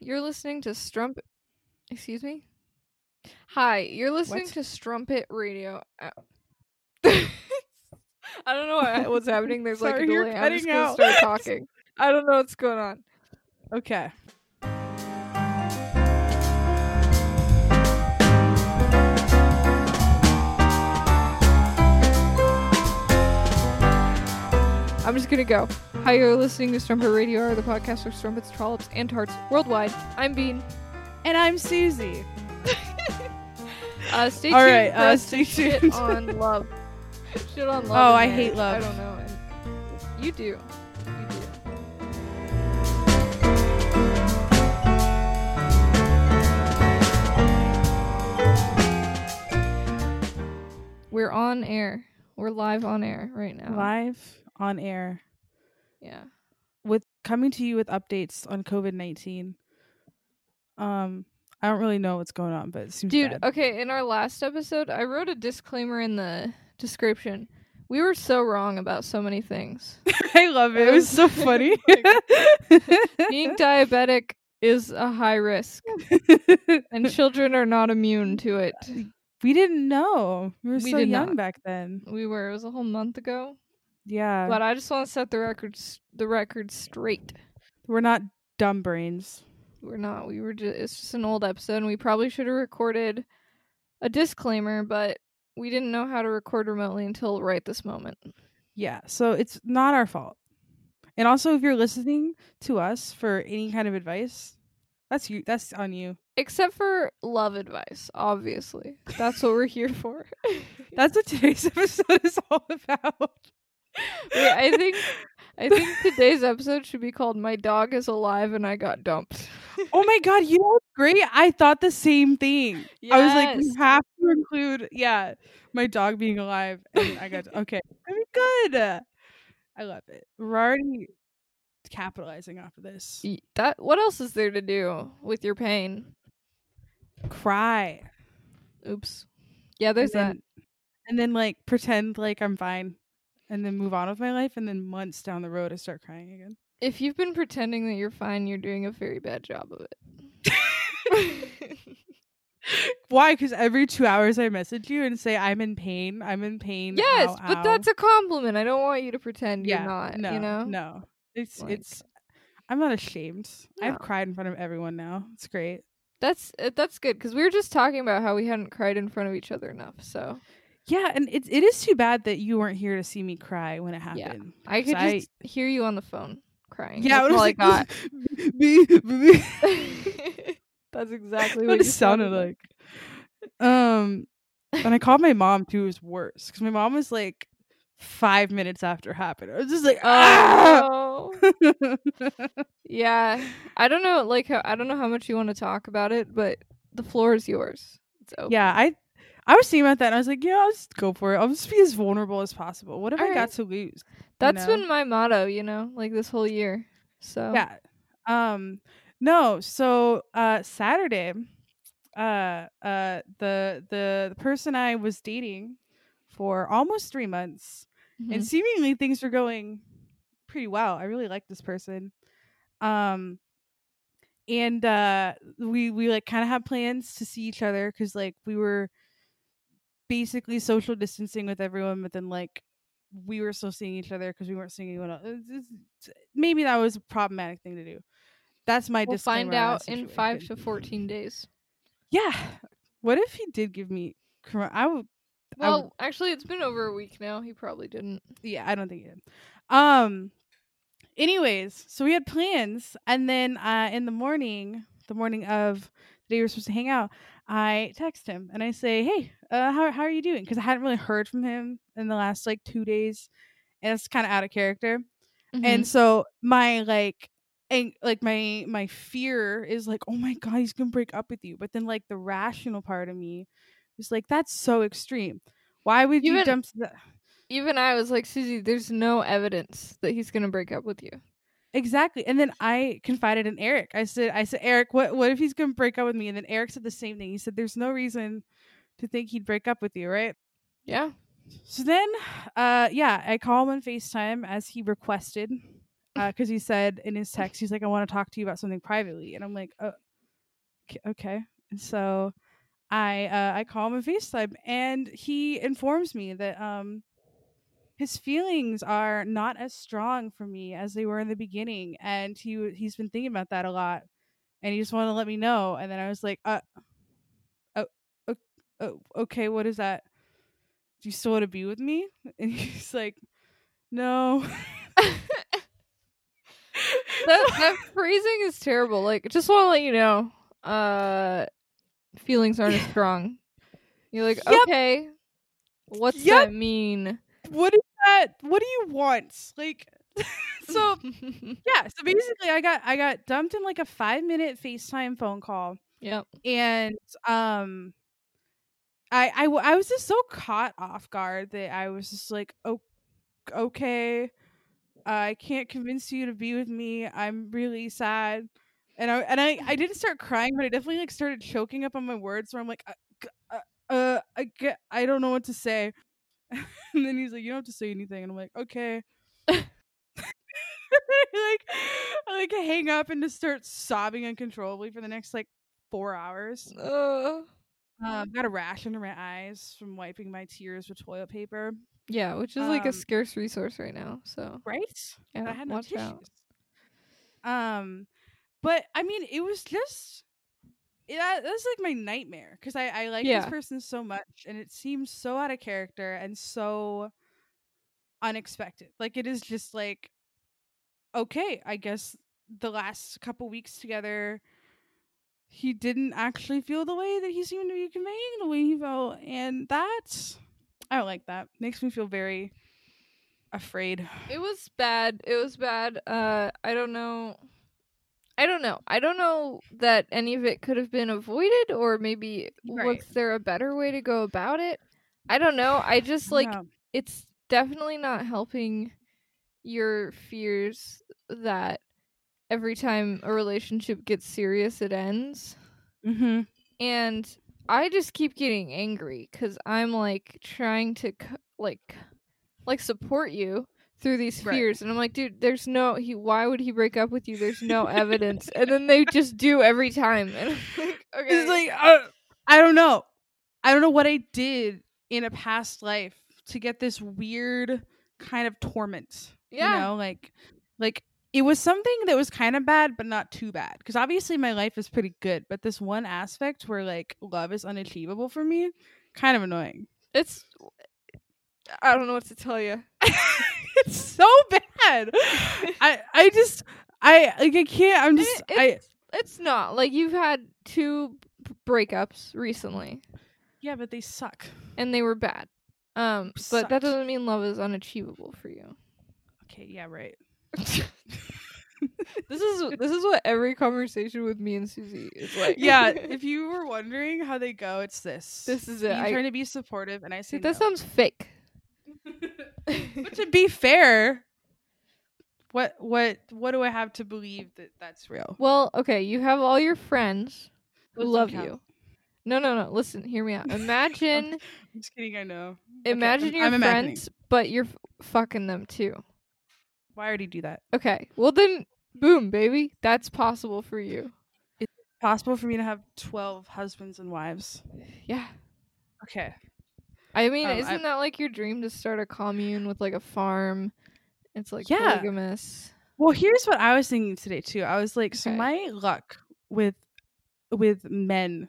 You're listening to Strumpet. Excuse me. Hi, you're listening What? to Strumpet Radio. I don't know what's happening. There's like a Sorry, delay. I'm just gonna out. start talking. I don't know what's going on. Okay. I'm just gonna go. Hi, you're listening to Strumpet Radio, the podcast for strumpets, trollops, and tarts worldwide. I'm Bean. And I'm Susie. Uh, stay All tuned right, for uh, us stay shit tuned. on love. shit on love. Oh, and I marriage. hate love. I don't know. And you do. You do. We're on air. We're live on air right now. Live on air Yeah. with coming to you with updates on COVID nineteen. Um, I don't really know what's going on, but it seems Dude, bad. okay, in our last episode, I wrote a disclaimer in the description. We were so wrong about so many things. I love it. It was so funny. Being diabetic is a high risk, and children are not immune to it. we didn't know. We were We so young not. back then. We were. It was a whole month ago. Yeah, But I just want to set the record the record straight. we're not dumb brains. We're not. We were just. It's just an old episode, and we probably should have recorded a disclaimer, but we didn't know how to record remotely until right this moment. Yeah, so it's not our fault. And also, if you're listening to us for any kind of advice, that's you. That's on you. Except for love advice, obviously. That's what we're here for. That's what today's episode is all about. Wait, I think I think today's episode should be called "My Dog Is Alive and I Got Dumped." oh my god, you know great? I thought the same thing. I was like, we Yes. have to include, yeah, my dog being alive, and I got okay. I mean, good. I love it. We're already capitalizing off of this. That what else is there to do with your pain? Cry. Oops. Yeah, there's and that. and then like pretend like I'm fine, and then move on with my life, and then months down the road, I start crying again. If you've been pretending that you're fine, you're doing a very bad job of it. Why? Because every two hours I message you and say I'm in pain. I'm in pain. yes, ow, but ow." that's a compliment. I don't want you to pretend yeah. you're not. no, you know. no. It's Like- it's. I'm not ashamed. No. I've cried in front of everyone now. It's great. That's uh, that's good because we were just talking about how we hadn't cried in front of each other enough. So Yeah, and it it is too bad that you weren't here to see me cry when it happened. Yeah. I could 'Cause just hear you on the phone crying. yeah, that's all I it got. was me- me- That's exactly what what it sounded like. Um, and I called my mom too. It was worse because my mom was like five minutes after it happened. I was just like, ah. Oh, yeah. I don't know, like how I don't know how much you want to talk about it, but the floor is yours. It's open. yeah, I I was thinking about that and I was like, yeah, I'll just go for it. I'll just be as vulnerable as possible. What have I Alright. got to lose? that's know? been my motto. You know, like this whole year. So Yeah. Um no, so uh Saturday, uh uh the the the person I was dating for almost three months Mhm. and seemingly things were going pretty well. I really like this person. Um and uh we we like kind of had plans to see each other cuz like we were basically social distancing with everyone but then like we were still seeing each other because we weren't seeing anyone else. It's- maybe that was a problematic thing to do. That's my we'll find out in five to fourteen days. Yeah. What if he did give me? I would I would- Well, actually, it's been over a week now. He probably didn't. yeah, I don't think he did. Um anyways, so we had plans and then uh in the morning, the morning of the day we were supposed to hang out, I text him and I say, "Hey, uh how how are you doing?" cuz I hadn't really heard from him in the last like 2 days and it's kind of out of character. Mm-hmm. And so my like and like my my fear is like, "Oh my god, he's going to break up with you." But then like the rational part of me was like, "That's so extreme. Why would you dump that?" even I was like, Susie, there's no evidence that he's gonna break up with you. Exactly. And then I confided in Eric. I said, I said, Eric, what what if he's gonna break up with me? And then Eric said the same thing. He said, There's no reason to think he'd break up with you, right? Yeah. So then uh yeah, I call him on FaceTime as he requested. Uh, because he said in his text, he's like, "I want to talk to you about something privately," and I'm like, "Oh, okay." And so I uh, I call him a FaceTime, and he informs me that um his feelings are not as strong for me as they were in the beginning, and he he's been thinking about that a lot, and he just wanted to let me know. And then I was like, "Uh, oh, o- oh, okay, what is that? Do you still want to be with me?" And he's like, "No." that that phrasing is terrible. Like, just want to let you know, uh, feelings aren't as strong. You're like, Yep. okay, what's Yep. that mean? What is that? What do you want? Like, so yeah. So basically, I got I got dumped in like a five minute FaceTime phone call, yep. and um, I I I was just so caught off guard that I was just like, oh, okay, I can't convince you to be with me. I'm really sad. And I and I, I didn't start crying, but I definitely like started choking up on my words. Where I'm like, uh, uh, uh I get, I don't know what to say. and then he's like, you don't have to say anything. And I'm like, okay. like, I like hang up and just start sobbing uncontrollably for the next like four hours. Uh, Um, got a rash under my eyes from wiping my tears with toilet paper. yeah, which is like a Um, scarce resource right now. So Right? yeah, I had no tissues. out. Um, but I mean, it was just yeah, that's like my nightmare because I I like Yeah. this person so much, and it seems so out of character and so unexpected. Like it is just like okay, I guess the last couple weeks together. He didn't actually feel the way that he seemed to be conveying the way he felt, and that's I don't like that. Makes me feel very afraid. It was bad. It was bad. Uh, I don't know. I don't know. I don't know that any of it could have been avoided, or maybe Right. was there a better way to go about it? I don't know. I just like Yeah. it's definitely not helping your fears that every time a relationship gets serious, it ends. Mm-hmm. and I just keep getting angry because I'm like trying to like like support you through these Right. fears, and I'm like, dude, there's no he. Why would he break up with you? There's no evidence, and then they just do every time, and I'm like, okay, It's like uh, I don't know. I don't know what I did in a past life to get this weird kind of torment. yeah, You know, like like it was something that was kind of bad but not too bad because obviously my life is pretty good, but this one aspect where like love is unachievable for me, kind of annoying. it's. I don't know what to tell you. it's so bad. I I just I like I can't. I'm just I it's, it's not like you've had two breakups recently, yeah, but they suck. and they were bad. Um, but Sucked. that doesn't mean love is unachievable for you. Okay, yeah, right. this is this is what every conversation with me and Susie is like. yeah, if you were wondering how they go, it's this. This is it. You I- trying to be supportive, and I say that no. sounds fake. But to be fair, what what what do I have to believe that that's real? well, okay, you have all your friends who Doesn't love count. you. No, no, no. Listen, hear me out. Imagine, I'm just kidding. I know. Okay, imagine I'm- your I'm friends, but you're f- fucking them too. Why I already do that? Okay, well then, boom, baby, that's possible for you. It's possible for me to have twelve husbands and wives. Yeah. Okay. I mean, Um, isn't that like your dream to start a commune with like a farm? It's like Yeah. polygamous. Well, here's what I was thinking today too. I was like, so my luck with with men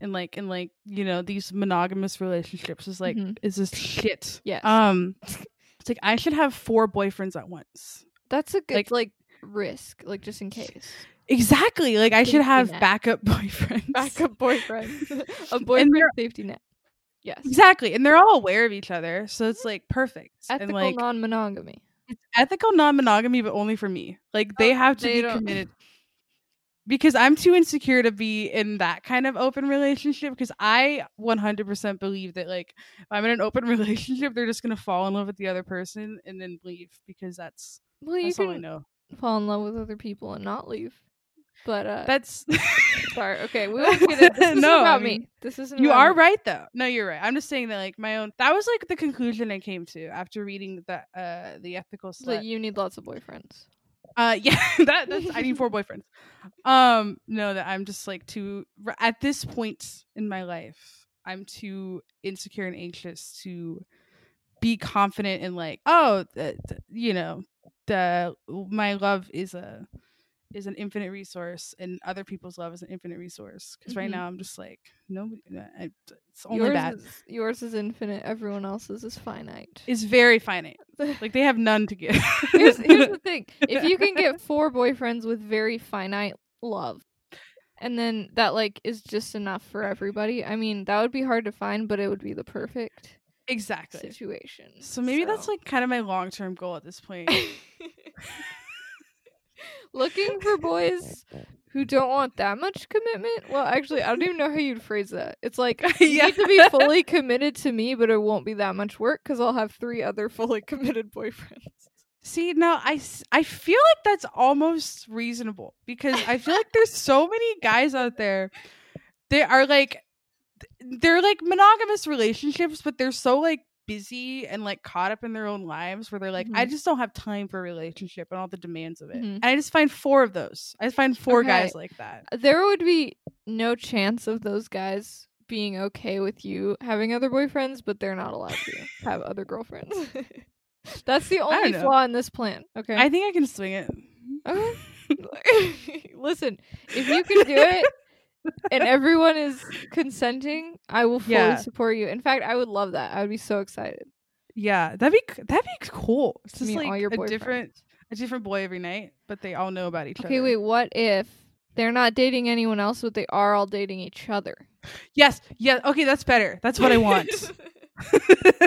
and like and like you know these monogamous relationships is like Mhm. is just shit. Yes. Um, it's like I should have four boyfriends at once. That's a good like- like, risk, like just in case. Exactly. Like I should have net. backup boyfriends. Backup boyfriend, a boyfriend safety net. Yes. Exactly, and they're all aware of each other, so it's mm-hmm. like perfect. and Ethical like non-monogamy. it's ethical non-monogamy, but only for me. Like they Oh, have to they be don't- committed. Because I'm too insecure to be in that kind of open relationship. Because I 100% believe that, like, if I'm in an open relationship, they're just gonna fall in love with the other person and then leave. Because that's Well, you that's all I can know. fall in love with other people and not leave. But uh That's sorry. Okay, we won't get into this. This No, is I about mean, me. This isn't you are me. right though. No, you're right. I'm just saying that like my own that was like the conclusion I came to after reading the uh the ethical slut. you need lots of boyfriends. Uh yeah, that that's I need four boyfriends. Um no that I'm just like too at this point in my life, I'm too insecure and anxious to be confident in like, oh, th- th- you know, the my love is a is an infinite resource and other people's love is an infinite resource because right Mhm. now I'm just like nobody I, it's only yours bad. is yours is infinite. Everyone else's is finite. It's very finite. Like they have none to give. here's, here's the thing: if you can get four boyfriends with very finite love, and then that like is just enough for everybody. I mean, that would be hard to find, but it would be the perfect exactly. situation. So maybe that's like kind of my long term goal at this point. looking for boys who don't want that much commitment. Well, actually, I don't even know how you'd phrase that. It's like you Yeah. need to be fully committed to me, but it won't be that much work because I'll have three other fully committed boyfriends. See, no, I feel like that's almost reasonable because I feel like there's so many guys out there. They are like, they're like monogamous relationships, but they're so like busy and like caught up in their own lives where they're like, I Mhm. just don't have time for a relationship and all the demands of it. Mhm. And I just find four of those. I find four Okay. guys like that. There would be no chance of those guys being okay with you having other boyfriends, but they're not allowed to have other girlfriends. That's the only flaw in this plan. Okay. I think I can swing it. Okay. Listen, if you can do it and everyone is consenting, I will fully Yeah. support you. In fact, I would love that. I would be so excited Yeah, that'd be that'd be cool. It's just like a boyfriends. different a different boy every night, but they all know about each Okay, other. Okay, wait. What if they're not dating anyone else, but they are all dating each other? Yes, yeah. Okay, that's better. That's what I want.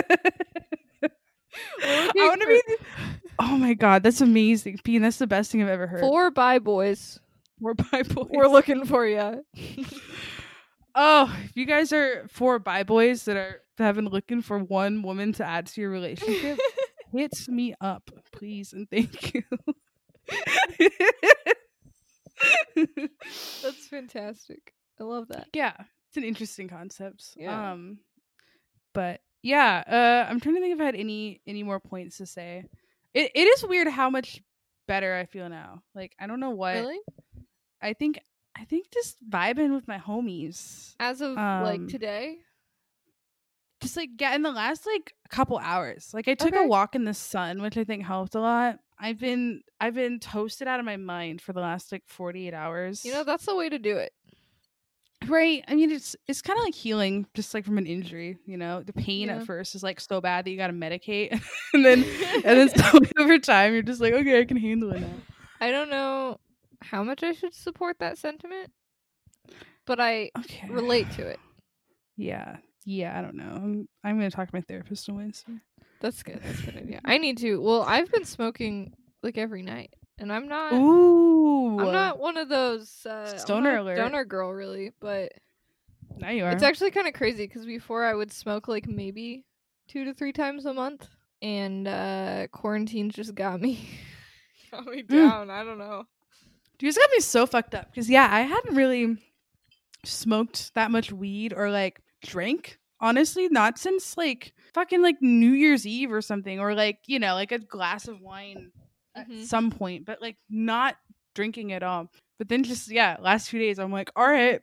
I want to be. Oh my god, that's amazing, Bean. That's the best thing I've ever heard. Four bi boys. Four bi boys. We're looking for you. Oh, if you guys are four bi boys that are that have been looking for one woman to add to your relationship, hit me up, please, and thank you. That's fantastic. I love that. yeah, it's an interesting concept. Yeah. Um, but yeah, uh, I'm trying to think if I had any any more points to say. It it is weird how much better I feel now. Like I don't know what. Really? I think I think just vibing with my homies. As of Um, like today? Just like yeah, in the last like couple hours. Like I took a walk in the sun, which I think helped a lot. I've been I've been toasted out of my mind for the last like 48 hours. You know, that's the way to do it. Right. I mean, it's it's kind of like healing, just like from an injury. You know, the pain Yeah. at first is like so bad that you got to medicate, and then and then slowly over time, you're just like, okay, I can handle it now. I don't know how much I should support that sentiment, but I Okay. relate to it. Yeah. Yeah. I don't know. I'm I'm gonna talk to my therapist on Wednesday. That's good. That's a good idea. I need to. Well, I've been smoking like every night, and I'm not. Ooh. I'm not one of those uh, Stoner alert. stoner girl, really. But Now you are. it's actually kind of crazy because before I would smoke like maybe two to three times a month, and uh quarantine just got me, got me down. I don't know. You just got me so fucked up because yeah, I hadn't really smoked that much weed or like drank. Honestly, not since like fucking like New Year's Eve or something, or like you know, like a glass of wine Mhm. at some point, but like not drinking at all. But then just yeah, last few days I'm like, all right,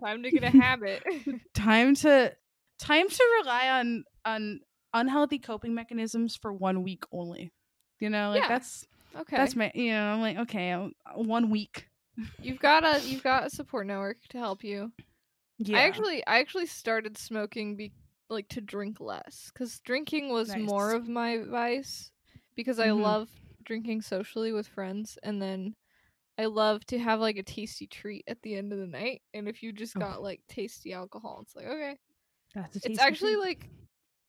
Time to get a habit. time to time to rely on on unhealthy coping mechanisms for one week only. You know, like Yeah. that's okay, that's my you know I'm like okay, uh, one week. you've got a you've got a support network to help you. Yeah. I actually I actually started smoking be like to drink less cuz drinking was more of my vice because I Mhm. love drinking socially with friends and then I love to have like a tasty treat at the end of the night and if you just Oh. got like tasty alcohol it's like okay. That's a It's actually treat. like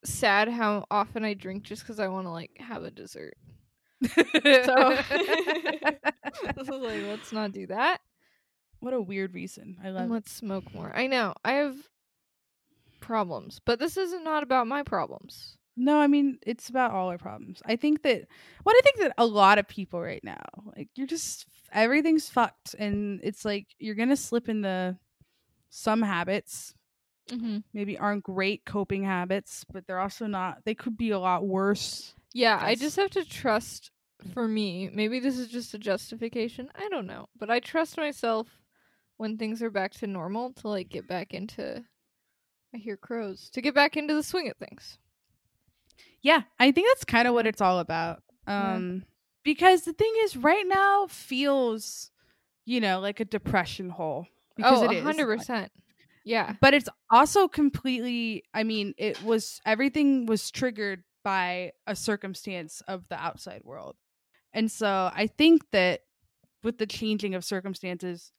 sad how often I drink just cuz I want to like have a dessert. So like let's not do that. what a weird reason. I love And let's smoke more. I know. I have problems, but this isn't not about my problems. No, I mean it's about all our problems. I think that what I think that a lot of people right now, like you're just everything's fucked and it's like you're gonna slip into some habits Mm-hmm. maybe aren't great coping habits but they're also not they could be a lot worse Yeah, I just have to trust for me. Maybe this is just a justification. I don't know. But I trust myself when things are back to normal to like get back into I hear crows. To get back into the swing of things. yeah i think that's kind of what it's all about Yeah. um because the thing is right now feels you know like a depression hole because oh, it is. hundred percent. Yeah. but it's also completely i mean it was everything was triggered by a circumstance of the outside world. And so i think that with the changing of circumstances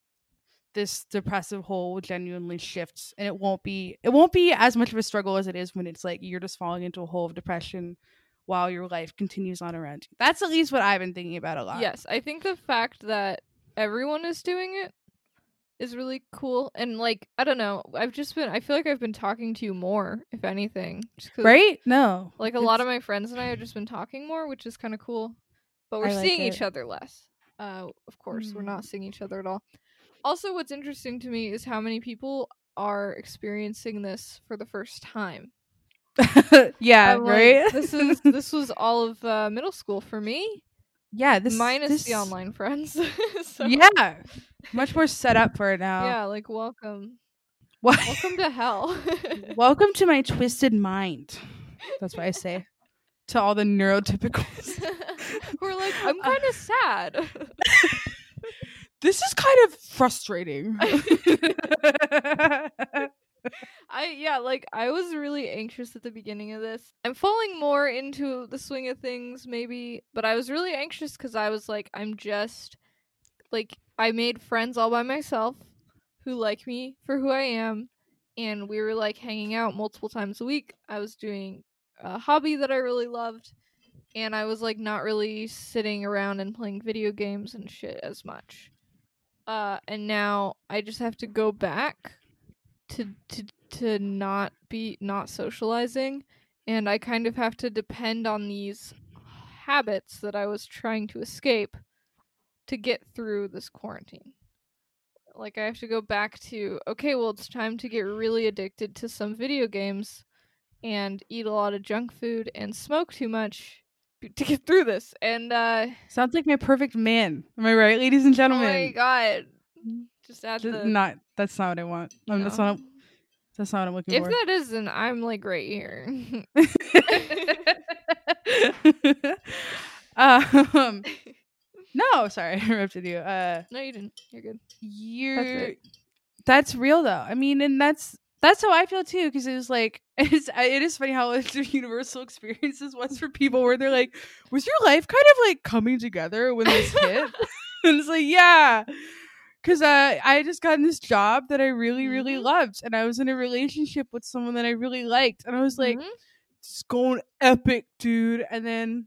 this depressive hole genuinely shift and it won't be it won't be as much of a struggle as it is when it's like you're just falling into a hole of depression while your life continues on around you. That's at least what i've been thinking about a lot. Yes, I think the fact that everyone is doing it is really cool. And like, I don't know, I've just been I feel like I've been talking to you more, if anything. right no Like a lot of my friends and I have just been talking more, which is kind of cool. But we're like seeing it. each other less. Uh, of course, we're Mm. not seeing each other at all. Also, what's interesting to me is how many people are experiencing this for the first time. yeah I'm like, right this is this was all of uh, middle school for me, yeah this minus this, the online friends. so, yeah much more set up for it now yeah, like welcome, Wel- welcome to hell. welcome to my twisted mind that's what i say to all the neurotypicals we're like, I'm uh, kind of sad. this is kind of frustrating I yeah, like I was really anxious at the beginning of this. I'm falling more into the swing of things maybe, but I was really anxious cuz I was like I'm just like I made friends all by myself who like me for who I am and we were like hanging out multiple times a week. I was doing a hobby that I really loved and I was like not really sitting around and playing video games and shit as much. Uh and now I just have to go back to to to not be not socializing and I kind of have to depend on these habits that I was trying to escape to get through this quarantine. Like I have to go back to okay, well it's time to get really addicted to some video games and eat a lot of junk food and smoke too much to get through this. And uh sounds like my perfect man am i right ladies and gentlemen? oh my god. Just add Th- the not that's not what i want um, that's no. not that's not what i'm looking If for If that isn't, I'm like right here. um no sorry i interrupted you uh no, you didn't. You're good. you're it. that's real though i mean and that's that's how i feel too because it was like it's it is funny how it's a universal experiences was for people where they're like was your life kind of like coming together when this hit and it's like yeah because uh, i just got in this job that i really really Mhm. loved and i was in a relationship with someone that i really liked and i was like Mhm. it's going epic, dude. And then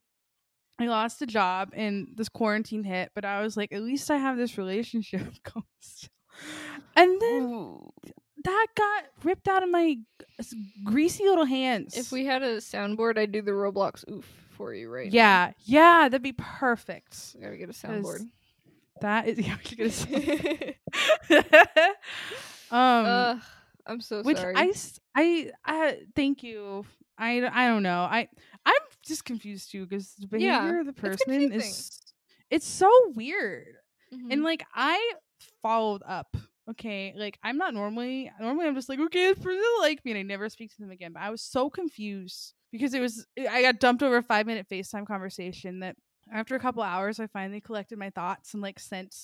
I lost a job and this quarantine hit, but I was like, at least I have this relationship going still. And then that got ripped out of my greasy little hands. if we had a soundboard, I'd do the Roblox oof for you right yeah, yeah, that'd be perfect. now. Gotta get a soundboard. That is, yeah, we should get a um, I'm so which sorry. I, thank you. I, I don't know. I, I'm just confused too because the behavior Yeah, of the person is, it's so weird. Mhm. And like I followed up. Okay, like I'm not normally normally I'm just like okay, this person like me, and I never speak to them again. But I was so confused because it was I got dumped over a five minute Facetime conversation that after a couple hours I finally collected my thoughts and like sent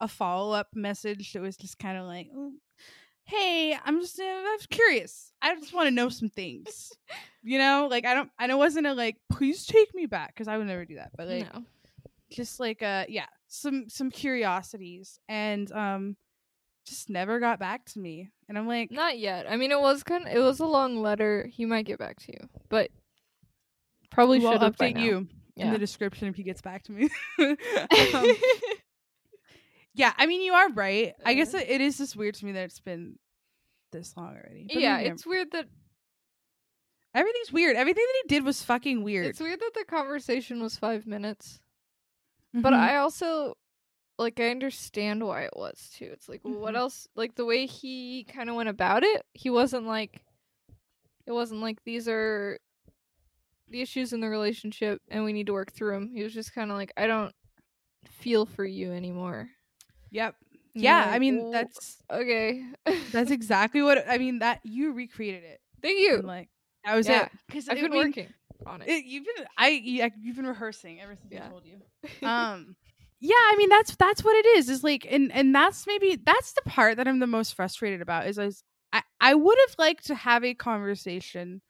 a follow up message that was just kind of like, "Mm, hey, I'm just uh, I'm curious. I just want to know some things. you know, like I don't I know wasn't a like please take me back because I would never do that, but like no. just like uh yeah some some curiosities and um just never got back to me and i'm like Not yet. I mean, it was kind. Of, it was a long letter. He might get back to you, but probably should update now. You in the description if he gets back to me um, yeah i mean you are right i guess it, it is just weird to me that it's been this long already but yeah, it's weird that everything's weird everything that he did was fucking weird it's weird that the conversation was five minutes. But Mhm. I also like I understand why it was too. It's like well, what else? Like the way he kind of went about it, he wasn't like it wasn't like these are the issues in the relationship and we need to work through them. He was just kind of like I don't feel for you anymore. Yep. And Yeah, I mean "Well, that's okay. that's exactly what I mean. That you recreated it. Thank you. And, like that was Yeah. it. Because I've been working on it. It, you've been I you- you've been rehearsing ever since Yeah. I told you. Um yeah, I mean that's that's what it is. Is like and and that's maybe that's the part that I'm the most frustrated about is I was, I, I would have liked to have a conversation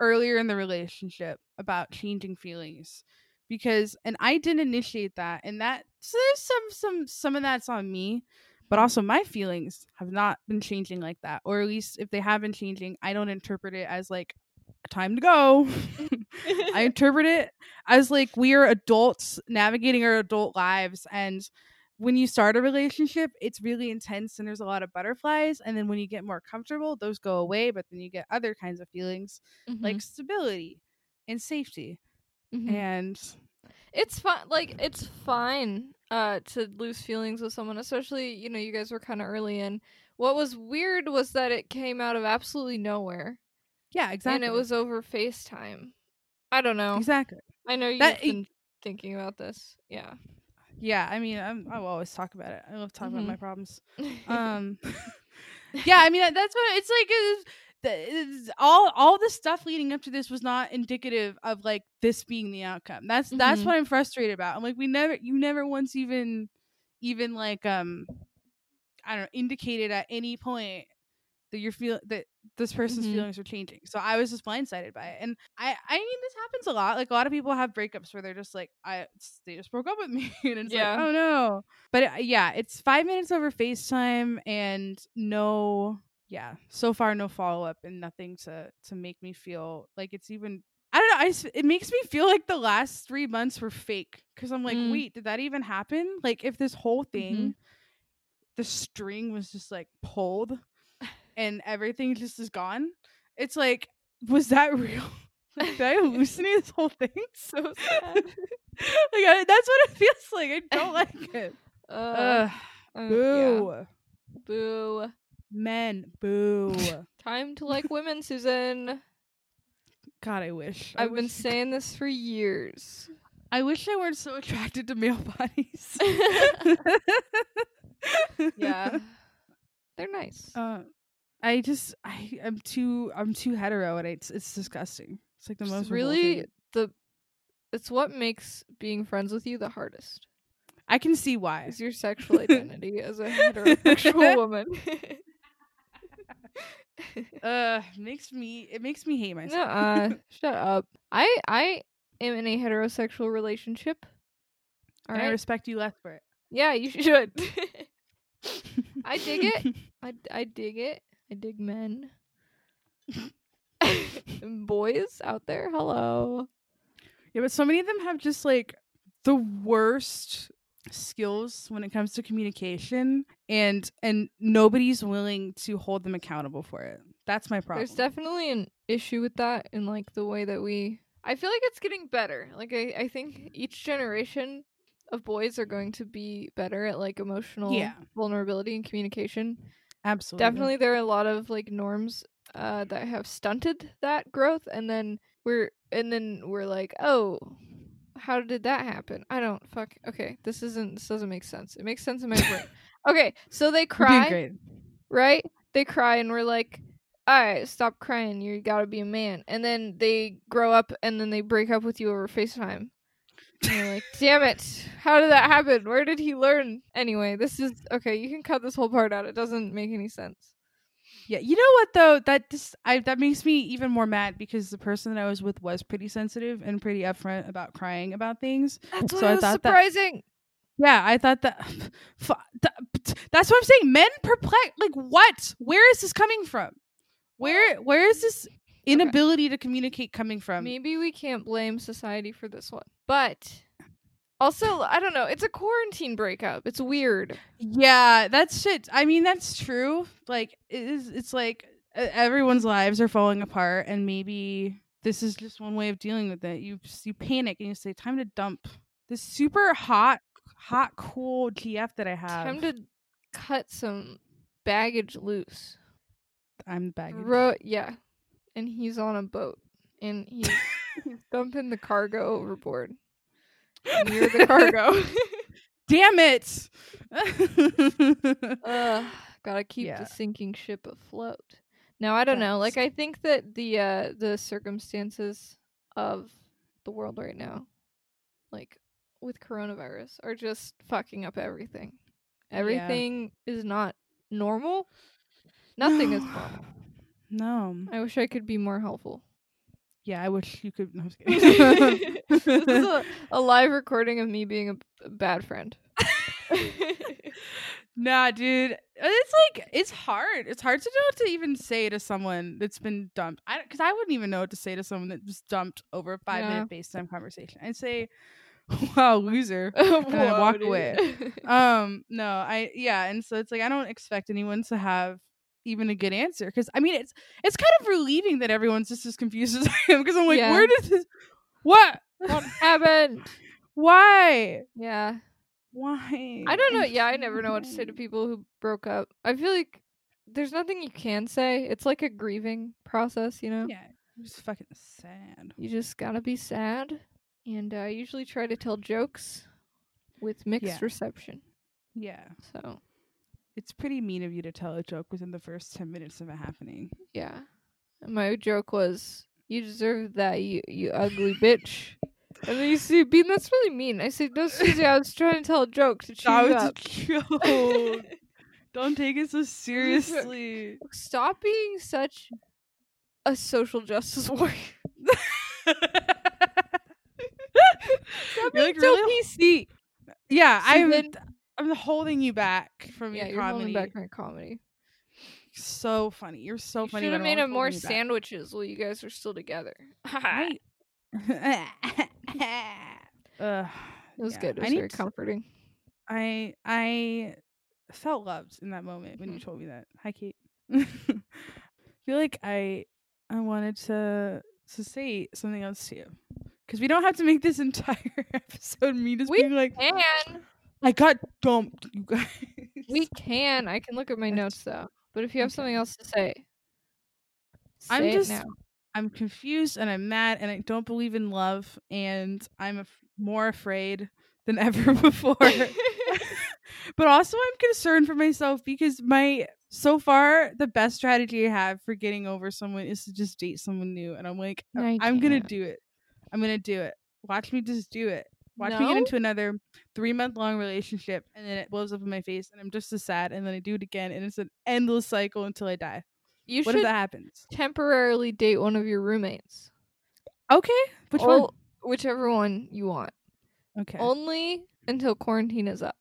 earlier in the relationship about changing feelings because and I didn't initiate that and that so there's some some some of that's on me but also my feelings have not been changing like that or at least if they have been changing I don't interpret it as like time to go. I interpret it as like we are adults navigating our adult lives and when you start a relationship it's really intense and there's a lot of butterflies and then when you get more comfortable those go away but then you get other kinds of feelings like mm-hmm. stability and safety Mhm. and it's fine like it's fine uh to lose feelings with someone especially you know you guys were kind of early in. What was weird was that it came out of absolutely nowhere yeah exactly and it was over facetime. I don't know. Exactly. I know you've That- been thinking about this. Yeah. Yeah i mean I'm, i will always talk about it. I love talking about Mhm. my problems. Um yeah i mean that's what it's like is the- all all the stuff leading up to this was not indicative of like this being the outcome. That's that's Mhm. what i'm frustrated about. I'm like we never you never once even even like um i don't know indicated at any point that you're feel that this person's Mhm. feelings are changing. So i was just blindsided by it. And i i mean this happens a lot. Like a lot of people have breakups where they're just like i they just broke up with me. And it's Yeah. like oh no. But uh, yeah it's five minutes over facetime and no yeah so far no follow-up and nothing to to make me feel like it's even i don't know I, it makes me feel like the last three months were fake because i'm like Mm. wait did that even happen? Like if this whole thing Mhm. the string was just like pulled and everything just is gone it's like was that real? Like, did i hallucinate this whole thing? So sad. Like I, that's what it feels like i don't like it. Uh, uh, boo. Yeah. boo men boo. Time to like women susan. God i wish. I i've been saying this for years. I wish i weren't so attracted to male bodies. Yeah. They're nice. Uh, i just i i'm too i'm too hetero and it's it's disgusting. It's like the It's most really the it's what makes being friends with you the hardest. I can see why. Is your sexual identity as a heterosexual woman uh makes me it makes me hate myself. Nuh-uh. shut up. I i am in a heterosexual relationship all and i respect you less for it. Yeah you should. I dig it. I, I dig it. I dig men. Boys out there hello. Yeah, but so many of them have just like the worst skills when it comes to communication and and nobody's willing to hold them accountable for it. That's my problem. There's definitely an issue with that in like the way that we I feel like it's getting better. Like I, I think each generation of boys are going to be better at like emotional Yeah. vulnerability and communication. Absolutely. Definitely there are a lot of like norms uh that have stunted that growth and then we're and then we're like, "Oh, how did that happen? I don't fuck. Okay, this isn't this doesn't make sense. It makes sense in my brain. Okay, so they cry right? They cry and we're like, all right, stop crying. You gotta be a man. And then they grow up and then they break up with you over FaceTime. And you're like, damn it. How did that happen? Where did he learn? Anyway, this is okay. You can cut this whole part out. It doesn't make any sense. Yeah, you know what though? That just I that makes me even more mad because the person that I was with was pretty sensitive and pretty upfront about crying about things. That's So I thought that- surprising. Yeah, I thought that, that's what I'm saying. Men perplex like what? Where is this coming from? Where where is this inability to communicate coming from? Maybe we can't blame society for this one. But also, I don't know. It's a quarantine breakup. It's weird. Yeah, that's shit. I mean, that's true. Like, it is. It's like everyone's lives are falling apart, and maybe this is just one way of dealing with it. You you panic and you say, "Time to dump this super hot, hot, cool GF that I have. Time to cut some baggage loose. I'm the baggage. Ro- yeah, and he's on a boat, and he's, he's dumping the cargo overboard. And you're the cargo. Damn it! Ugh, gotta keep Yeah. the sinking ship afloat. Now I don't know. Like I think that the uh the circumstances of the world right now, like with coronavirus, are just fucking up everything. Yeah. Everything is not normal. Nothing is normal. No. I wish I could be more helpful. Yeah, I wish you could. No, this is a, a live recording of me being a, a bad friend. nah, dude. Uh, it's like it's hard. It's hard to know what to even say to someone that's been dumped. I because I wouldn't even know what to say to someone that just dumped over a five minute FaceTime conversation. I'd say, "Wow, loser." and I Whoa, walk away. Um, no, I yeah, and so it's like I don't expect anyone to have even a good answer because I mean it's it's kind of relieving that everyone's just as confused as I am because I'm like, Yeah. where did this? What? what happened? Why? Yeah. Why? I don't know. Yeah, I never know what to say to people who broke up. I feel like there's nothing you can say. It's like a grieving process, you know? Yeah, just fucking sad. You just gotta be sad. And uh, I usually try to tell jokes with mixed Yeah. reception. Yeah, So, it's pretty mean of you to tell a joke within the first ten minutes of it happening. yeah. My joke was, You deserve that, you, you ugly bitch. And then you see, Bean, that's really mean. I said, No, Susie, I was trying to tell a joke to cheer That you was a up. joke. don't take it so seriously. Stop being such a social justice warrior. You're, like, so really PC. Yeah, I'm Susan- I'm holding you back from Yeah, your you're comedy. holding back my comedy. So funny. You're so you funny. should have made more back. sandwiches while you guys are still together. Right. It was yeah. good. It I was need very to- comforting. I I felt loved in that moment when you Mhm. told me that. Hi, Kate. I feel like I I wanted to to say something else to you because we don't have to make this entire episode me just We being like And I got dumped. You guys. we can. I can look at my notes though. But if you have Okay. something else to say, I'm say it just now. I'm confused and I'm mad and I don't believe in love and I'm af- more afraid than ever before. but also I'm concerned for myself because my so far the best strategy I have for getting over someone is to just date someone new and I'm like No, I'm going to do it. I'm to do it. Watch me just do it. Watch me get into another 3 month long relationship and then it blows up in my face and I'm just as sad and then I do it again and it's an endless cycle until I die. you what should if that happens? temporarily date one of your roommates. Okay. Which Ol- one? Whichever one you want. Okay. Only until quarantine is up.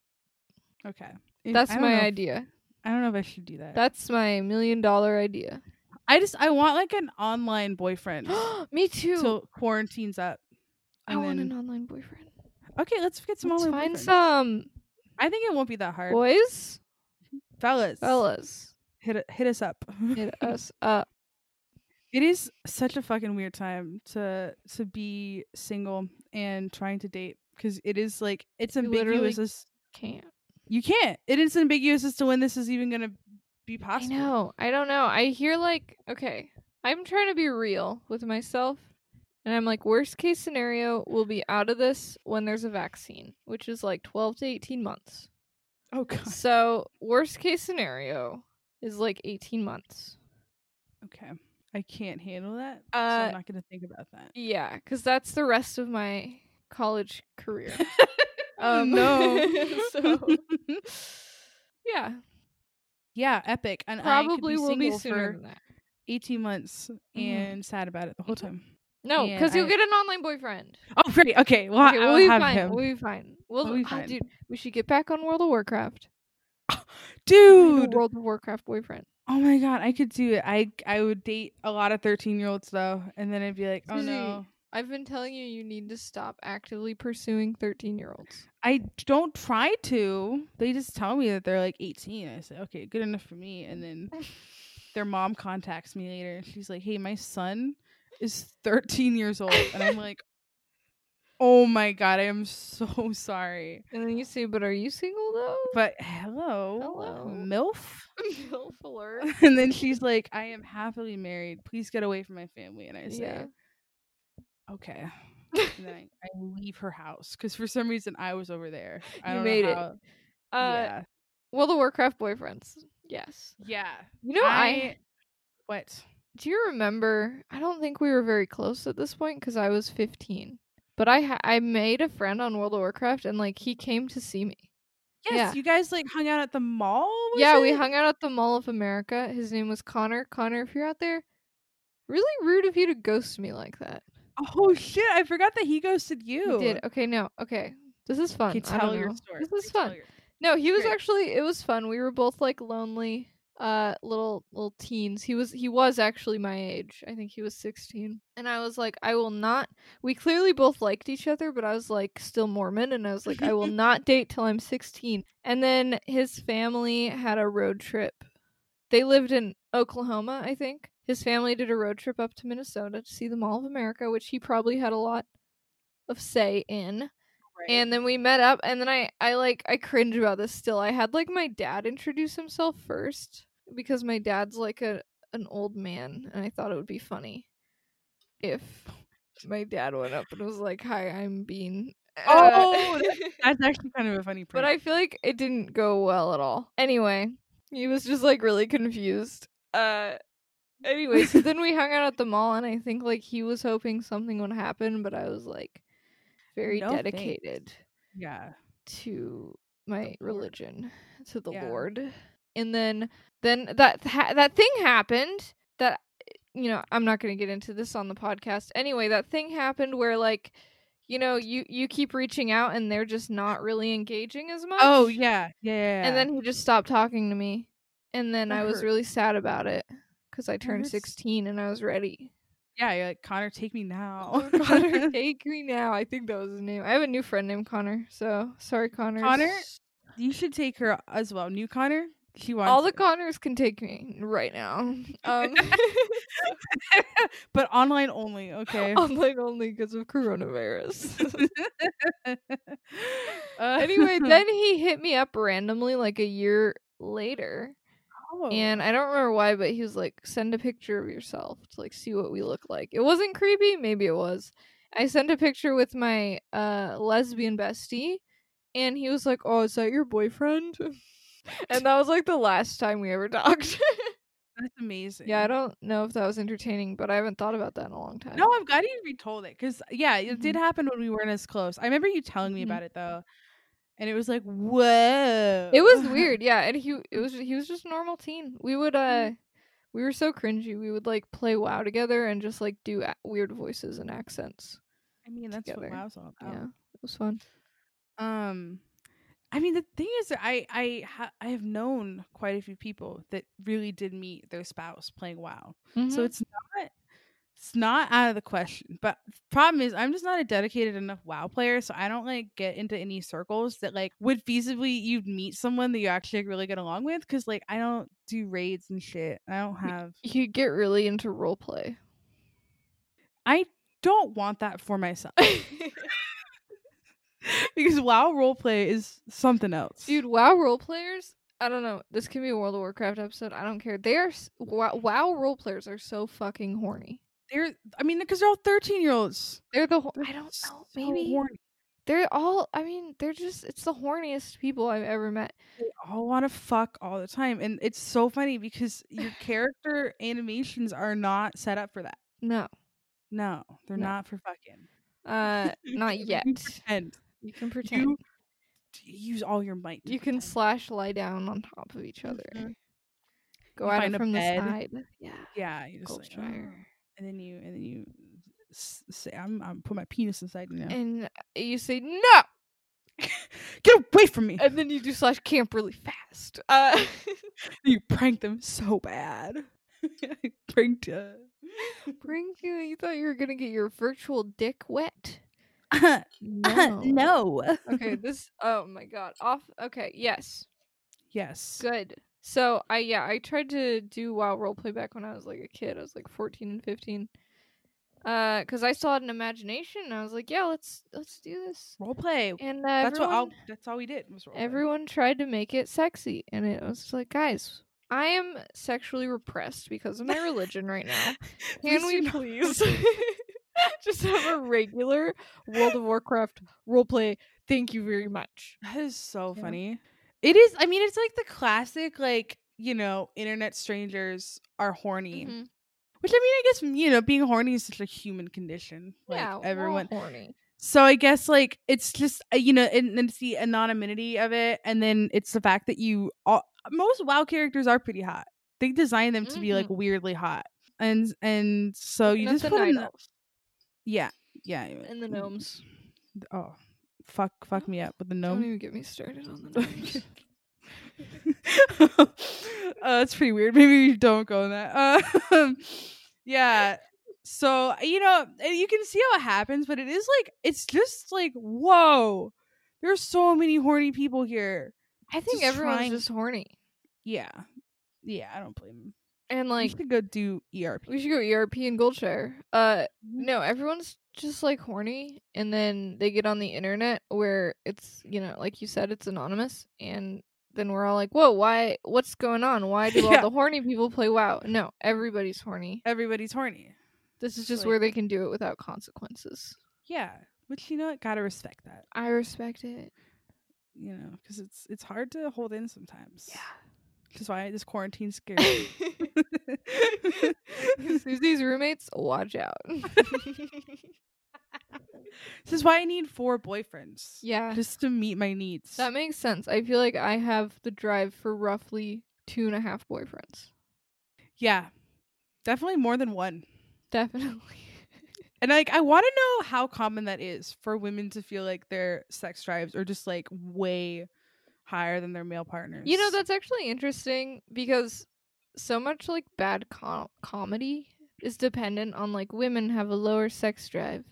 Okay. That's my if- idea. I don't know if I should do that. That's my million dollar idea. I just I want like an online boyfriend Me too. So quarantine's up. I want then an online boyfriend. okay, let's get some Let's online find boyfriends. some I think it won't be that hard. boys, Fellas, fellas, hit it, hit us up. hit us up. it is such a fucking weird time to to be single and trying to date because it is like it's You ambiguous. As, Can't. you can't. It is ambiguous as to when this is even gonna be possible. I know. I don't know. I hear like okay. I'm trying to be real with myself, and I'm like, worst case scenario, we'll be out of this when there's a vaccine, which is like 12 to 18 months. Oh god. So worst case scenario is like 18 months. Okay. I can't handle that. so Uh, I'm not gonna think about that. Yeah, because that's the rest of my college career. Oh Um, no. so yeah, yeah, epic. And probably will be sooner than that. 18 months Mhm. and sad about it the whole time. No, because you'll I- get an online boyfriend. Oh, great. Okay. Well, Okay, we'll be have fine. him. We'll be fine. We'll, We'll be ah, fine. dude, we should get back on World of Warcraft. I need a Dude. World of Warcraft boyfriend. Oh my god, I could do it. I I would date a lot of 13-year-olds though, and then I'd be like, "Oh no." I've been telling you you need to stop actively pursuing 13 year olds. I don't try to. They just tell me that they're like 18. I say, "Okay, good enough for me." And then their mom contacts me later and she's like, "Hey, my son is 13 years old." And I'm like, Oh my god, I am so sorry. And then you say, "But are you single though?" But hello, Hello. MILF. Milf alert. and then she's like, I am happily married. Please get away from my family. And I say, Yeah. Okay. Then I, I leave her house because for some reason I was over there. I You don't made know it. how, Uh, yeah. World of Warcraft boyfriends. Yes. Yeah. You know, I, I what? do you remember? I don't think we were very close at this point because I was 15. But I ha- I made a friend on World of Warcraft and like he came to see me. Yes, Yeah. you guys like hung out at the mall. yeah, we hung out at the Mall of America. His name was Connor. Connor, if you're out there, really rude of you to ghost me like that. Oh shit! I forgot that he ghosted you. You did. Okay, no. Okay. This is fun. Okay, tell your know. story. This is Okay, fun. your- No, he was Great. actually it was fun. We were both like lonely uh little little teens. He was he was actually my age. I think he was 16. And I was like I will not we clearly both liked each other, but I was like still Mormon and I was like I will not date till I'm 16. And then his family had a road trip. They lived in Oklahoma, I think. His family did a road trip up to Minnesota to see the Mall of America, which he probably had a lot of say in. Right. and then we met up and then i i like i cringe about this still. I had like my dad introduce himself first because my dad's like a an old man and i thought it would be funny if my dad went up and was like hi i'm bean. Uh, Oh, that's actually kind of a funny. but i feel like it didn't go well at all. Anyway he was just like really confused. Uh anyway so then we hung out at the mall and i think like he was hoping something would happen but i was like very No thanks. dedicated yeah. to my religion to the Yeah. lord and then then that ha- that thing happened that you know i'm not going to get into this on the podcast anyway that thing happened where like you know you you keep reaching out and they're just not really engaging as oh, much Oh yeah, yeah, yeah. yeah. and then he just stopped talking to me and then That i was really sad about it because i turned hurts. 16 and i was ready yeah, you're like Connor, take me now. connor take me now i think that was his name i have a new friend named connor so sorry connor Connor? you should take her as well. New Connor, she wants all the. Connors can take me right now. Um, but online only. Okay. online only because of coronavirus. Uh, anyway, then he hit me up randomly like a year later, oh. and I don't remember why, but he was like, "Send a picture of yourself to like see what we look like." It wasn't creepy, maybe it was. I sent a picture with my uh lesbian bestie, and he was like, "Oh, is that your boyfriend?" and that was like the last time we ever talked. that's amazing. yeah, I don't know if that was entertaining, but I haven't thought about that in a long time. No, I'm glad you retold it because yeah, it did happen when we weren't as close. I remember you telling me Mhm. about it though, and it was like, whoa, It was weird, yeah. And he it was he was just a normal teen. We would uh we were so cringy. We would like play WoW together and just like do a- weird voices and accents. I mean, that's together. what WoW's all about. Yeah, it was fun. Um, I mean, the thing is, that I I ha- I have known quite a few people that really did meet their spouse playing WoW. So Mhm. it's not it's not out of the question. But problem is, I'm just not a dedicated enough WoW player, so I don't like get into any circles that like would feasibly you'd meet someone that you actually like, really get along with. Because like I don't do raids and shit. I don't have. you get really into role play. I don't want that for myself because WoW roleplay is something else. Dude, WoW role players. I don't know. This can be a World of Warcraft episode. I don't care. They are WoW, WoW role players are so fucking horny. They're I mean because they're all 13 year olds. They're the ho- I don't know. Maybe they're all. I mean, they're just. It's the horniest people I've ever met. They all want to fuck all the time, and it's so funny because your character animations are not set up for that. No, No, they're No. not for fucking. uh, not yet. pretend. You can pretend. You use all your might. You can slash lie down on top of each other. Mhm. Go You a from the side. Yeah. Yeah, you just like. "Oh," and then you and then you say, "I'm I'm put my penis inside you now. And you say no, Get away from me!" and then you do slash camp really fast. Uh, you prank them so bad. I pranked uh, bring you. You thought you were gonna get your virtual dick wet. no. no. Okay. This. Oh my god. Off. Okay. Yes. Yes. Good. So I yeah I tried to do WoW roleplay back when I was like a kid. I was like fourteen and fifteen. Uh, because I still had an imagination. And I was like, yeah, let's let's do this. Role play. And uh, That's everyone, what all. That's all we did. Was role play. everyone tried to make it sexy, and it was like, guys, I am sexually repressed because of my religion right now. Can we please just have a regular World of Warcraft roleplay? Thank you very much. That is so Yeah. funny. It is. I mean, it's like the classic, like you know, internet strangers are horny. Mhm. Which I mean, I guess you know, being horny is such a human condition. Like yeah, everyone. horny. So I guess like it's just uh, you know, and then it's the anonymity of it, and then it's the fact that you all, most WoW characters are pretty hot. They design them to be like weirdly hot, and and so you just put in yeah yeah and the mm, gnomes. Oh, fuck fuck me up with the gnome. Don't even get me started on the gnomes. uh, that's pretty weird. Maybe we don't go on that. Uh, yeah. So you know, you can see how it happens, but it is like it's just like whoa. There's so many horny people here. I think Just everyone's trying- just horny. Yeah, yeah. I don't blame them. And Like, we should go do ERP. we should go ERP and Goldshire. Uh Mhm. no, everyone's just like horny and then they get on the internet where it's, you know, like you said, it's anonymous and then we're all like, Whoa, why what's going on? Why do all Yeah. the horny people play WoW? No, everybody's horny. Everybody's horny. This is just like- where they can do it without consequences. Yeah, which you know, what, gotta respect that. I respect it. You know, because it's it's hard to hold in sometimes. Yeah. Which is why this quarantine's scary. Susie's roommates, watch out. This is why I need four boyfriends. yeah. Just to meet my needs. That makes sense. I feel like I have the drive for roughly two and a half boyfriends. yeah. Definitely more than one. Definitely. And like I want to know how common that is for women to feel like their sex drives are just like way higher than their male partners. You know, that's actually interesting because so much like bad com- comedy is dependent on like women have a lower sex drive.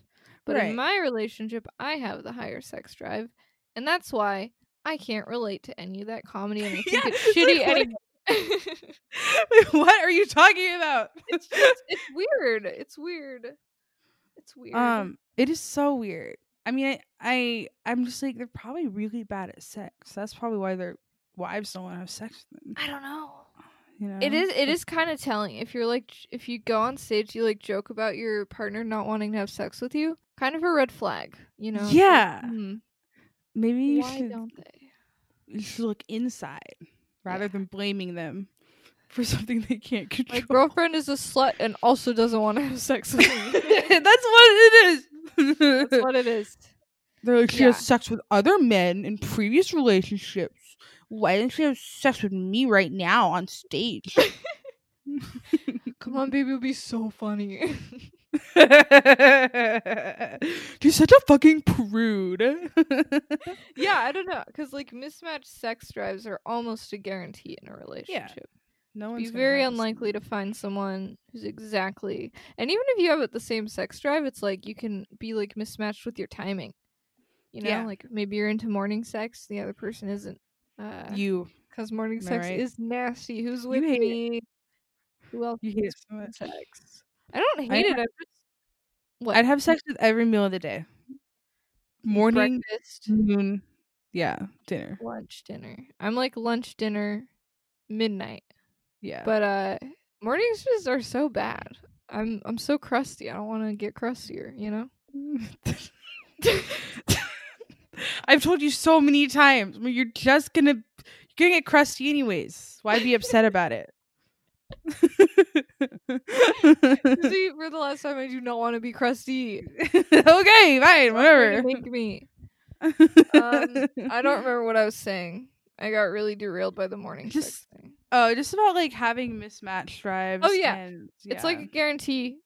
But Right. in my relationship, I have the higher sex drive. And that's why I can't relate to any of that comedy and I think Yeah, it's shitty like, anyway. Wait, what are you talking about? it's just it's weird. It's weird. It's weird. um it is so weird. I mean, I, I I'm just like they're probably really bad at sex. That's probably why their wives don't want to have sex with them. I don't know. You know, It is it is kind of telling if you're like if you go on stage you like joke about your partner not wanting to have sex with you, kind of a red flag, you know? Yeah. hmm, Maybe you why should don't they? you should look inside rather Yeah. than blaming them for something they can't control. My girlfriend is a slut and also doesn't want to have sex with me. That's what it is. That's what it is. They're like, she Yeah. has sex with other men in previous relationships. Why didn't she have sex with me right now on stage? Come on, baby, it'll be so funny. You're such a fucking prude. yeah, I don't know, because like mismatched sex drives are almost a guarantee in a relationship. No Be one's very unlikely to find someone who's exactly, and even if you have it the same sex drive, it's like you can be like mismatched with your timing. You know, Yeah. like maybe you're into morning sex, the other person isn't. Uh, You because morning sex right? is nasty. Who's with hate it. me? Who else? you hate so much. sex? I don't hate I it. ha- I'm just what I'd have sex with every meal of the day. Morning, breakfast, noon, yeah, dinner. lunch, dinner. I'm like lunch, dinner, midnight. Yeah. But uh mornings just are so bad. I'm I'm so crusty. I don't want to get crustier, you know? I've told you so many times. You're just gonna you're gonna get crusty anyways. Why be upset about it? See, for the last time I do not want to be crusty. okay, fine, whatever. Make me. Um, I don't remember what I was saying. I got really derailed by the morning Just- thing. Oh, just about like having mismatched drives. Oh, yeah. and, It's like a guarantee.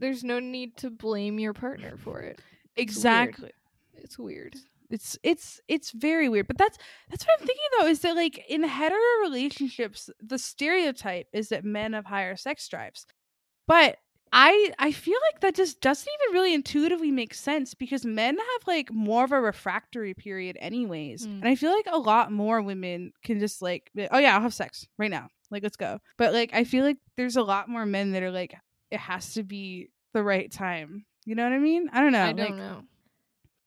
There's no need to blame your partner for it. It's weird. exactly. It's weird. It's it's it's very weird. But that's that's what I'm thinking though, is that like in hetero relationships, the stereotype is that men have higher sex drives. But I I feel like that just doesn't even really intuitively make sense because men have like more of a refractory period anyways. Mm. And I feel like a lot more women can just like oh yeah, I'll have sex right now. Like let's go. But like I feel like there's a lot more men that are like it has to be the right time. You know what I mean? I don't know. I don't like, know.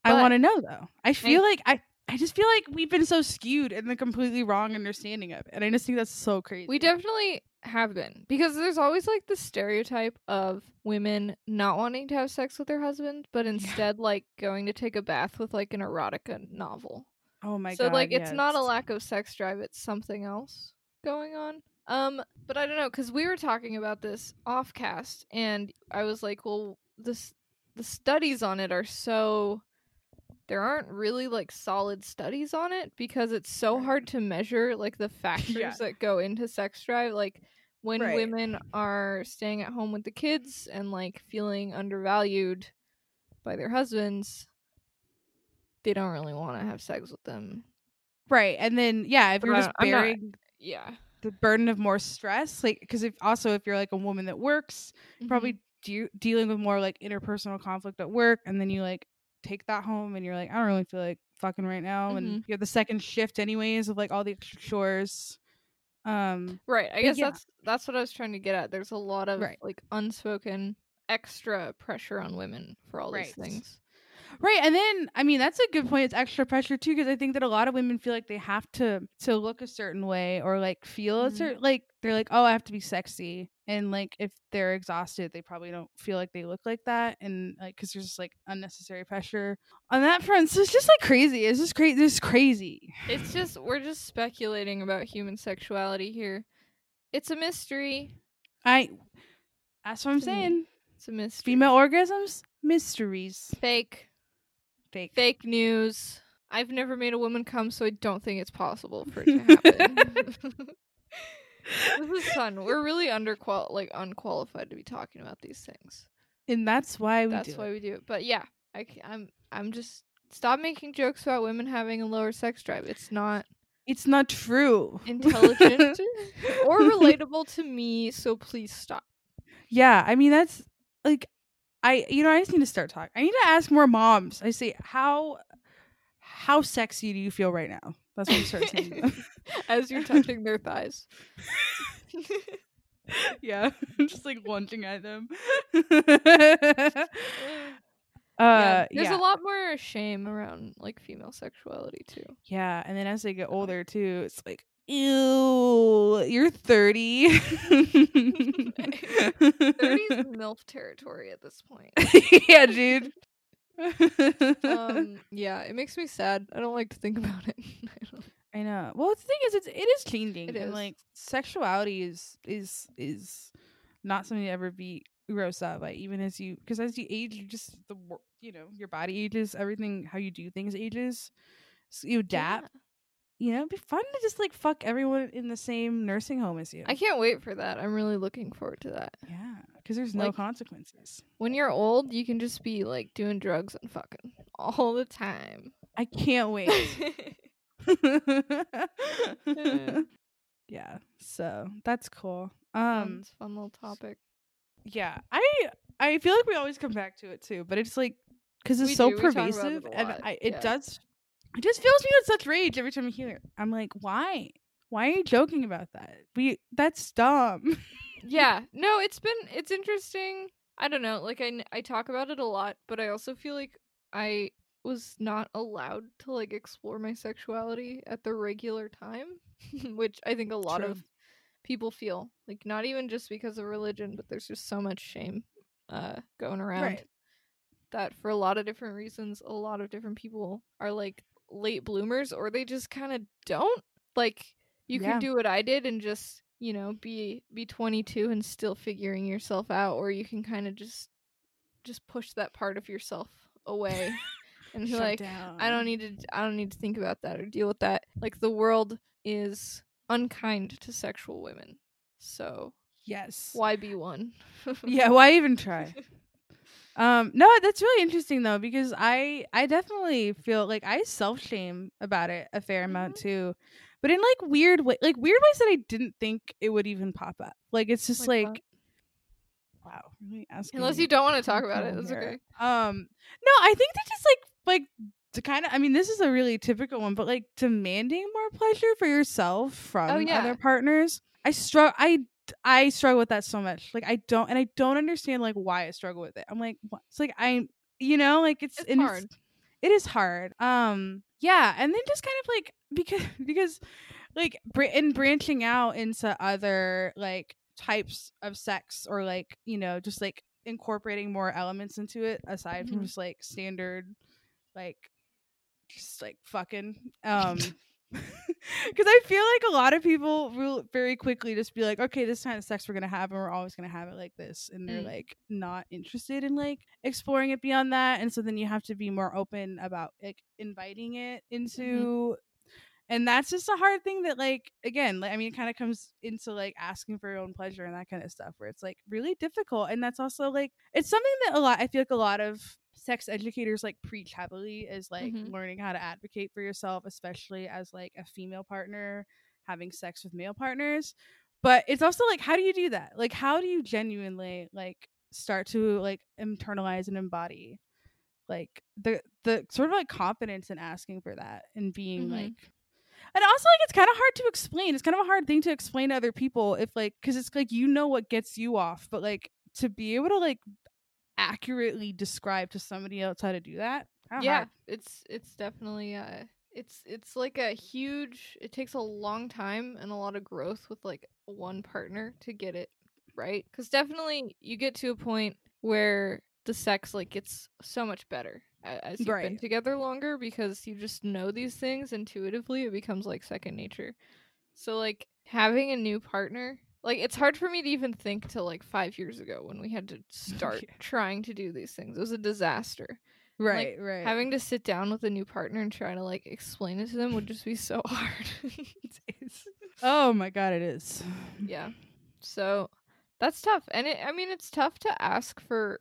I want to know though. I feel like I I just feel like we've been so skewed in the completely wrong understanding of it. And I just think that's so crazy. We definitely have been because there's always like the stereotype of women not wanting to have sex with their husband, but instead like going to take a bath with like an erotica novel. Oh my god. so god. like it's not a lack of sex drive, it's something else going on. Um, but I don't know cuz we were talking about this off cast and I was like, well, this the studies on it are so there aren't really like solid studies on it because it's so hard to measure like the factors Yeah. that go into sex drive like when Right. women are staying at home with the kids and like feeling undervalued by their husbands they don't really want to have sex with them Right. And then yeah, if But you're just bearing yeah the burden of more stress, like because if also if you're like a woman that works, Mm-hmm. probably de- dealing with more like interpersonal conflict at work, and then you like take that home and you're like, I don't really feel like fucking right now, Mhm. and you have the second shift anyways of like all the extra chores. Um, Right. I guess yeah. that's that's what I was trying to get at. There's a lot of Right. like unspoken extra pressure on women for all these things. Right, and then I mean that's a good point. It's extra pressure too because I think that a lot of women feel like they have to to look a certain way or like feel a Mhm. certain like they're like oh I have to be sexy and like if they're exhausted they probably don't feel like they look like that and like because there's just like unnecessary pressure on that front. So it's just like crazy. It's just crazy. This is crazy. It's just we're just speculating about human sexuality here. It's a mystery. I that's what I'm saying. It's a mystery. Female orgasms, mysteries, fake fake. fake news. I've never made a woman come, so I don't think it's possible for it to happen. this is fun. We're really underqual like unqualified to be talking about these things. and that's why we That's do why it. we do it. But yeah, I, am I'm just stop making jokes about women having a lower sex drive. It's not It's not true. intelligent or relatable to me. So please stop. Yeah, I mean that's like I you know I just need to start talking. I need to ask more moms. I say how how sexy do you feel right now? That's what I start saying. As you're touching their thighs. yeah, I'm just like lunging at them. yeah, uh, there's yeah, a lot more shame around like female sexuality too. yeah, and then as they get older too, it's like ew, you're 30. 30's MILF territory at this point. yeah, dude. Um, yeah, it makes me sad. I don't like to think about it. I I know. Well, the thing is, it's it is changing, It and is. like sexuality is is is not something to ever be grossed out by, even as you because as you age, you just the you know your body ages, everything how you do things ages, so you adapt. You know, it'd be fun to just like fuck everyone in the same nursing home as you. I can't wait for that. I'm really looking forward to that. yeah, because there's no Like- consequences. When you're old, you can just be like doing drugs and fucking all the time. I can't wait. yeah, so that's cool. Um. It's fun little topic. yeah i i feel like we always come back to it too but it's like because it's We so do, about it pervasive and i it yeah. does it just fills me with such rage every time i hear it. I'm like why? Why are you joking about that? We that's dumb. Yeah. No it's been it's interesting. I don't know like I I talk about it a lot but i also feel like i was not allowed to like explore my sexuality at the regular time which i think a lot True. of people feel like not even just because of religion but there's just so much shame uh going around Right. that for a lot of different reasons a lot of different people are like late bloomers or they just kind of don't like you Yeah. could do what i did and just you know be be 22 and still figuring yourself out or you can kind of just just push that part of yourself away and be Shut like down. i don't need to i don't need to think about that or deal with that like the world is unkind to sexual women so yes why be one yeah why even try um no that's really interesting though because i i definitely feel like i self-shame about it a fair amount Mm-hmm. too but in like weird way like weird ways that i didn't think it would even pop up like it's just Like like, wow really unless you don't want to talk about it that's okay um no i think that just like like to kind of i mean this is a really typical one but like demanding more pleasure for yourself from Oh, yeah. other partners i struggle i I struggle with that so much. Like I don't and I don't understand like why I struggle with it. I'm like what? it's like I you know, like it's, It's hard. it is hard. Um yeah, and then just kind of like because because like in branching out into other like types of sex or like, you know, just like incorporating more elements into it aside from Mhm. just like standard like just like fucking um because i feel like a lot of people will very quickly just be like okay this kind of sex we're gonna have and we're always gonna have it like this and they're Mm. like not interested in like exploring it beyond that and so then you have to be more open about like inviting it into and that's just a hard thing that like again like, i mean it kind of comes into like asking for your own pleasure and that kind of stuff where it's like really difficult and that's also like it's something that a lot i feel like a lot of sex educators like preach heavily is like Mhm. learning how to advocate for yourself especially as like a female partner having sex with male partners but it's also like how do you do that like how do you genuinely like start to like internalize and embody like the the sort of like confidence in asking for that and being Mhm. like and also like it's kind of hard to explain it's kind of a hard thing to explain to other people if like because it's like you know what gets you off but like to be able to like accurately describe to somebody else how to do that yeah hard. it's it's definitely uh it's it's like a huge it takes a long time and a lot of growth with like one partner to get it right because definitely you get to a point where the sex like gets so much better as you've been together longer because you just know these things intuitively it becomes like second nature so like having a new partner like it's hard for me to even think to like five years ago when we had to start Yeah. trying to do these things it was a disaster right right having to sit down with a new partner and try to like explain it to them would just be so hard. it is. oh my god it is yeah. So that's tough. And it, I mean it's tough to ask for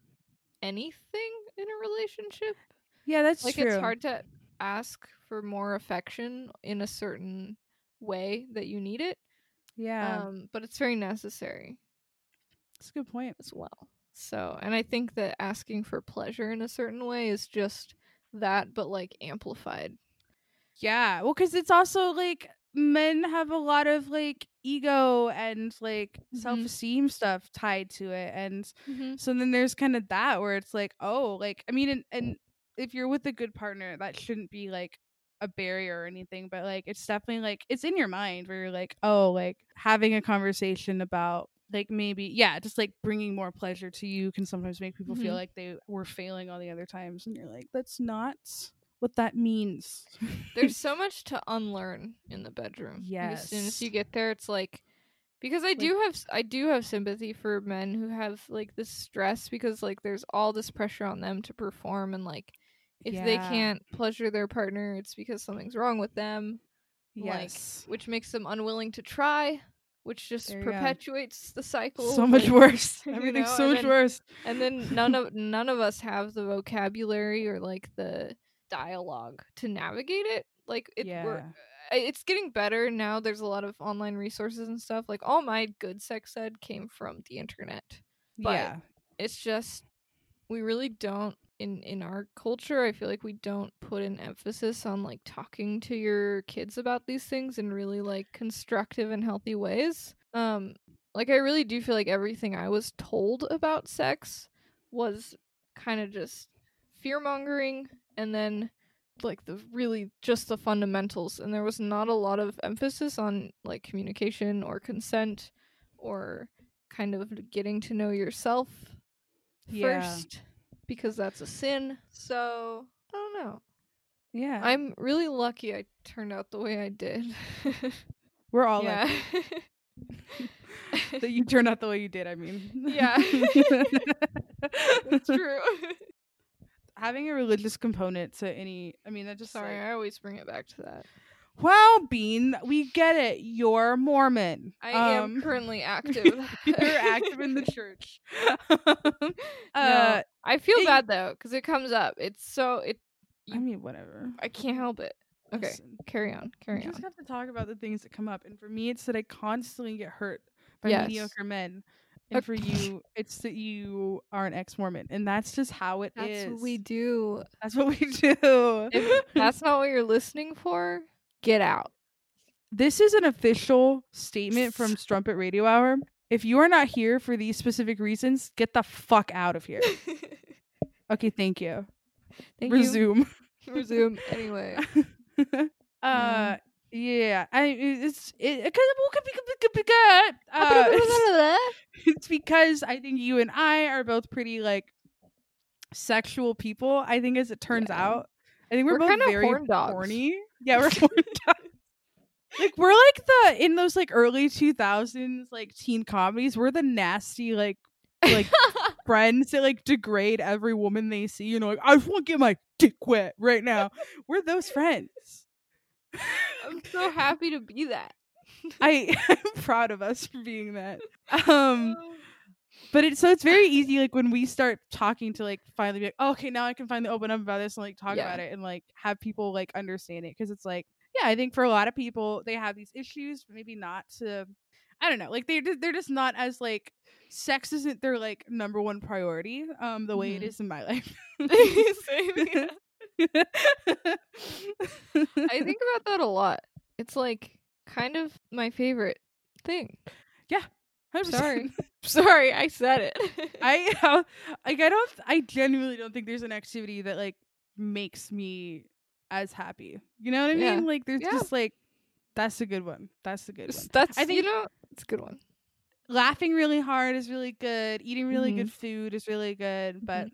anything in a relationship. Yeah that's like true it's hard to ask for more affection in a certain way that you need it. yeah Um but it's very necessary that's a good point as well. So, and I think that asking for pleasure in a certain way is just that but like amplified. Yeah, well, because it's also like men have a lot of like ego and like Mhm. self esteem stuff tied to it, and Mm-hmm. so then there's kind of that where it's like, oh, like I mean, and, and if you're with a good partner, that shouldn't be like a barrier or anything, but like it's definitely like it's in your mind where you're like, oh, like having a conversation about like maybe yeah, just like bringing more pleasure to you can sometimes make people feel Mhm. like they were failing all the other times, and you're like, that's not what that means. There's so much to unlearn in the bedroom. Like, As soon as you get there, it's like because I Like- do have i do have sympathy for men who have like this stress because like there's all this pressure on them to perform and like if they can't pleasure their partner, it's because something's wrong with them, Yes. which makes them unwilling to try, which just There perpetuates the cycle. so much like- worse. you know, so and much then- worse. and then none of none of us have the vocabulary or like the dialogue to navigate it like it we're, Yeah. It's getting better now there's a lot of online resources and stuff like all my good sex ed came from the internet but- yeah. it's just we really don't in in our culture i feel like we don't put an emphasis on like talking to your kids about these things in really like constructive and healthy ways um like i really do feel like everything i was told about sex was kind of just fear mongering and then like the really just the fundamentals and there was not a lot of emphasis on like communication or consent or kind of getting to know yourself Yeah. first because that's a sin. So I don't know. Yeah. I'm really lucky I turned out the way I did. We're all yeah. that you turned out the way you did, I mean. Yeah. It's true. Having a religious component to any I mean that just Sorry, like, I always bring it back to that. Wow, Bean, we get it. You're Mormon. I am Um, currently active. You're active in the church. no, uh I feel it- bad though because it comes up. It's so it. I mean whatever. I can't help it. Okay, Listen. carry on. Carry you on. just have to talk about the things that come up. And for me, it's that I constantly get hurt by Yes. mediocre men. And Ok- for you, it's that you are an ex Mormon. And that's just how it is. That's what we do. That's what we do. If that's not what you're listening for, get out. this is an official statement from Strumpet Radio Hour. if you are not here for these specific reasons, get the fuck out of here. okay, thank you. Thank you. Resume. Resume. Anyway. uh yeah, I it's it, uh, it's because I think you and I are both pretty like sexual people. I think as it turns Yeah. out, I think we're, We're both very horny. Yeah, we're dogs. Like we're like the in those like early two thousands like teen comedies. We're the nasty like like friends that like degrade every woman they see. You know, like I just want to get my dick wet right now. we're those friends. I'm so happy to be that. I I'm proud of us for being that. Um but it's so it's very easy like when we start talking to like finally be like, oh, okay, now I can finally open up about this and like talk Yeah. about it and like have people like understand it because it's like yeah, I think for a lot of people they have these issues, but maybe not to I don't know, like they're just, they're just not as like sex isn't their like number one priority um the way it Mhm. is in my life. Same. I think about that a lot. It's like kind of my favorite thing. 100%. Sorry. Sorry, I said it. I uh, like I don't I genuinely don't think there's an activity that like makes me as happy. You know what I mean? Yeah. Like there's Yeah. just like that's a good one. That's a good one. that's I I think- you know it's a good one. Laughing really hard is really good. Eating really Mm-hmm. good food is really good. But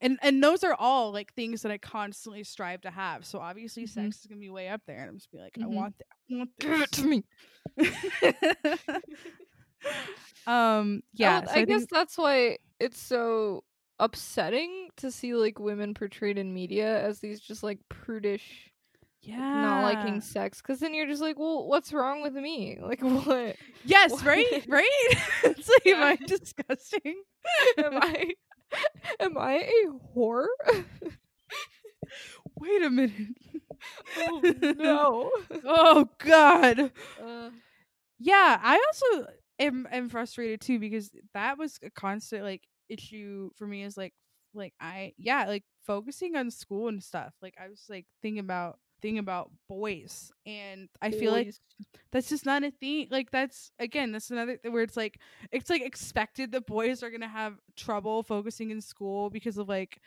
and and those are all like things that I constantly strive to have. So obviously Mhm. sex is gonna be way up there, and I'm just be like, I Mhm. want that. I want Give it to me. Um yeah, so I, I, guess think that's why it's so upsetting to see like women portrayed in media as these just like prudish, yeah, not liking sex. Because then you're just like, well, what's wrong with me? Like, what? Yes, What? right, right. it's like, am I disgusting? am I? Am I a whore? Wait a minute. oh no. oh God. Uh, Yeah, I also am am frustrated too because that was a constant like issue for me. Is like like I yeah like focusing on school and stuff. Like I was like thinking about thinking about boys, and I feel like that's just not a thing. Like that's again, that's another th- where it's like it's like expected that boys are gonna have trouble focusing in school because of like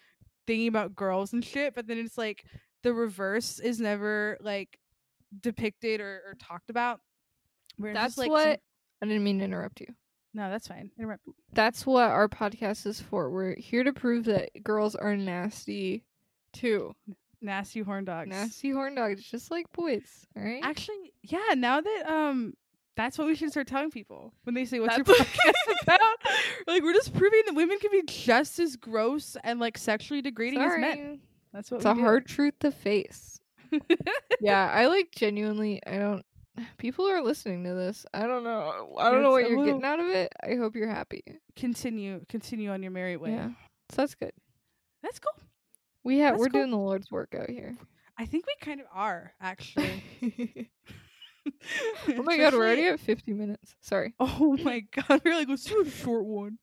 thinking about girls and shit. But then it's like the reverse is never like depicted or, or talked about. Where That's like what. I didn't mean to interrupt you. no, that's fine. Interrupt. That's what our podcast is for. We're here to prove that girls are nasty too. Nasty horn dogs. Nasty horn dogs, just like boys. All right. Actually, yeah. Now that um. That's what we should start telling people when they say, "What's your That's- podcast about?" like we're just proving that women can be just as gross and like sexually degrading as men. That's what It's we a do. hard truth to face. yeah, I like genuinely. I don't. People are listening to this. I don't know. I don't know what you're little- getting out of it. I hope you're happy. continue continue on your merry way. Yeah, so that's good. That's cool. We have. That's We're cool. doing the Lord's work out here. I think we kind of are actually. oh my god, we're already at 50 minutes. Sorry. Oh my god, we're like let's do a short one.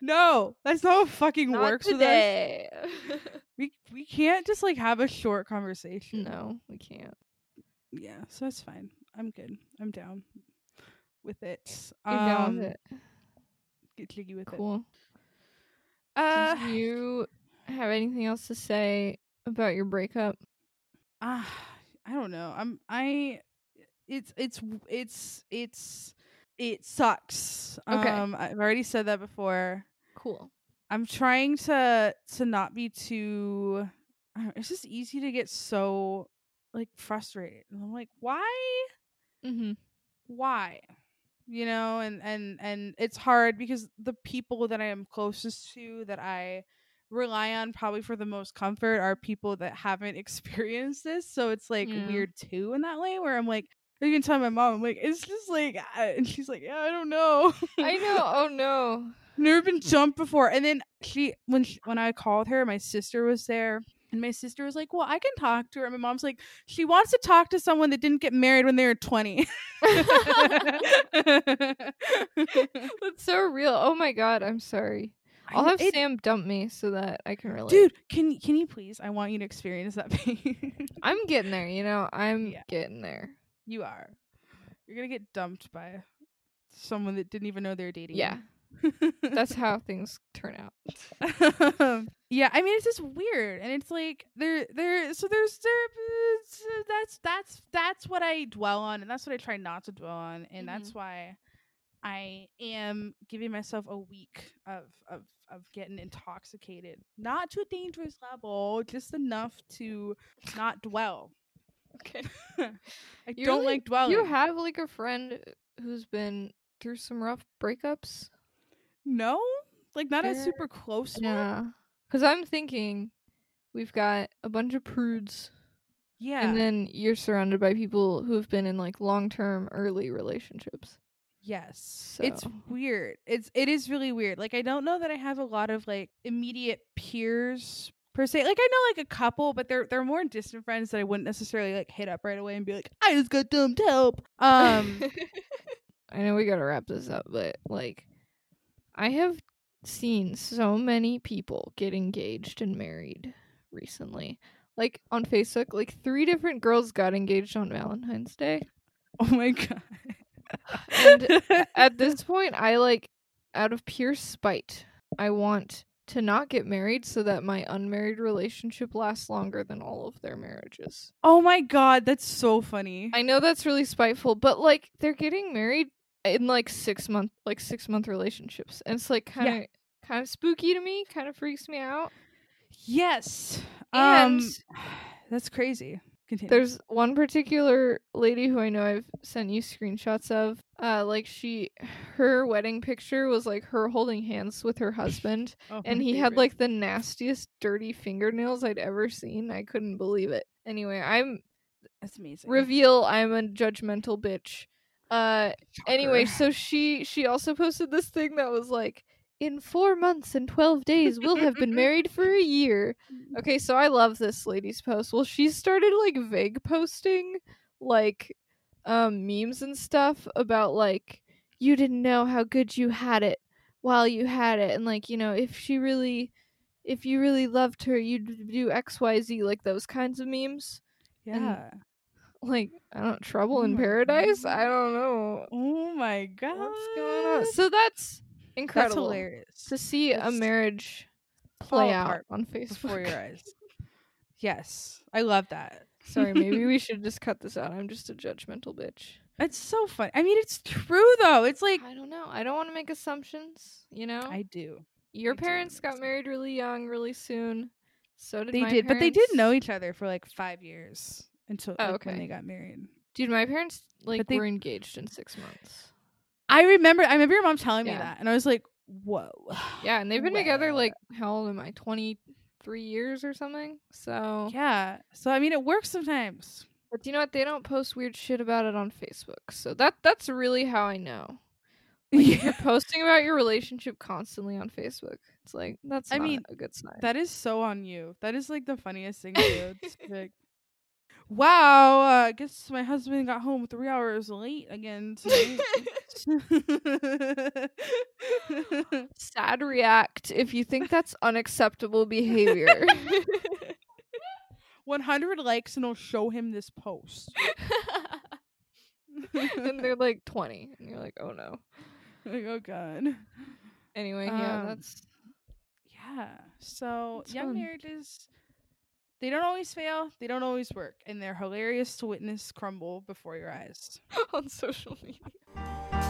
No, that's not how fucking Not works today. with us. We we can't just like have a short conversation. no, we can't. Yeah, so that's fine. I'm good. I'm down with it. You're down Um, with it. Get jiggy with Cool. it. Uh, Did you have anything else to say about your breakup? ah, I don't know. I'm I. It's it's it's it's it sucks. Okay. Um, I've already said that before. Cool. I'm trying to to not be too. Know, it's just easy to get so like frustrated, and I'm like, why? Mm-hmm. Why? You know, and and and it's hard because the people that I am closest to that I rely on probably for the most comfort are people that haven't experienced this. So it's like Yeah. weird too in that way where I'm like, I even tell my mom, I'm like, it's just like, and she's like, yeah, I don't know. I know. Oh no. never been jumped before. And then she when she, when I called her, my sister was there. And my sister was like, "Well, I can talk to her." And my mom's like, "She wants to talk to someone that didn't get married when they were 20." That's so real. Oh my god, I'm sorry. I'll have it- Sam dump me so that I can relate. Dude, can can you please? I want you to experience that pain. I'm getting there, you know. I'm Yeah. getting there. you are. You're going to get dumped by someone that didn't even know they were dating. Yeah, that's how things turn out. yeah, I mean it's just weird, and it's like there, there. So there's there. That's that's that's what I dwell on, and that's what I try not to dwell on, and that's mm-hmm. why I am giving myself a week of of of getting intoxicated, not to a dangerous level, just enough to not dwell. Okay. I You don't really- like dwelling. You have like a friend who's been through some rough breakups. No, like not a super close one. Yeah, because I'm thinking we've got a bunch of prudes, Yeah, and then you're surrounded by people who have been in like long term early relationships. Yes. It's weird. It's it is really weird. Like I don't know that I have a lot of like immediate peers per se. Like I know like a couple, but they're they're more distant friends that I wouldn't necessarily like hit up right away and be like, I just got dumped help. Um I know we gotta wrap this up, but like, I have seen so many people get engaged and married recently. Like on Facebook, like three different girls got engaged on Valentine's Day. Oh my god. And At this point, I like, out of pure spite, I want to not get married so that my unmarried relationship lasts longer than all of their marriages. oh my god, that's so funny. I know that's really spiteful, but like they're getting married in like six month like six month relationships. And it's like kind of kind of spooky to me, kind of freaks me out. yes. And um that's crazy. Continue. there's one particular lady who I know I've sent you screenshots of. Uh like she her wedding picture was like her holding hands with her husband Oh, and he had like the nastiest dirty fingernails I'd ever seen. I couldn't believe it. Anyway, I'm that's amazing. reveal I'm a judgmental bitch. Uh anyway, so she she also posted this thing that was like in 4 months and 12 days we'll have been married for a year. Okay, so I love this lady's post. Well, she started like vague posting like um memes and stuff about like you didn't know how good you had it while you had it and like, you know, if she really if you really loved her, you'd do XYZ like those kinds of memes yeah. Like I don't trouble in mm-hmm. paradise. God. I don't know Oh my god. what's going on. So that's incredible. That's hilarious. to see a marriage play out on Facebook. before your eyes. Yes, I love that. Sorry, maybe we should just cut this out. I'm just a judgmental bitch. It's so fun. I mean, it's true though. It's like I don't know. I don't want to make assumptions. You know, I do. your I do parents got married really young, really soon. So did They did, but they did parents. know each other for like five years until Oh, like, when they got married. Dude, my parents like they- were engaged in six months. I remember. I remember your mom telling me that, and I was like, "Whoa." Yeah, and they've been together like how old am I? Twenty three years or something. So Yeah. So I mean, it works sometimes. But you know what? They don't post weird shit about it on Facebook. So that that's really how I know. Like, if you're posting about your relationship constantly on Facebook. It's like that's I not mean, a good sign. That is so on you. That is like the funniest thing to do. It's like, wow, uh, I guess my husband got home three hours late again tonight. Sad react if you think that's unacceptable behavior. 100 likes and I'll show him this post. and they're like 20 and you're like, "Oh no." like, oh god. Anyway, yeah, Um, that's Yeah. So young fun. marriages, they don't always fail. They don't always work, and they're hilarious to witness crumble before your eyes. on social media.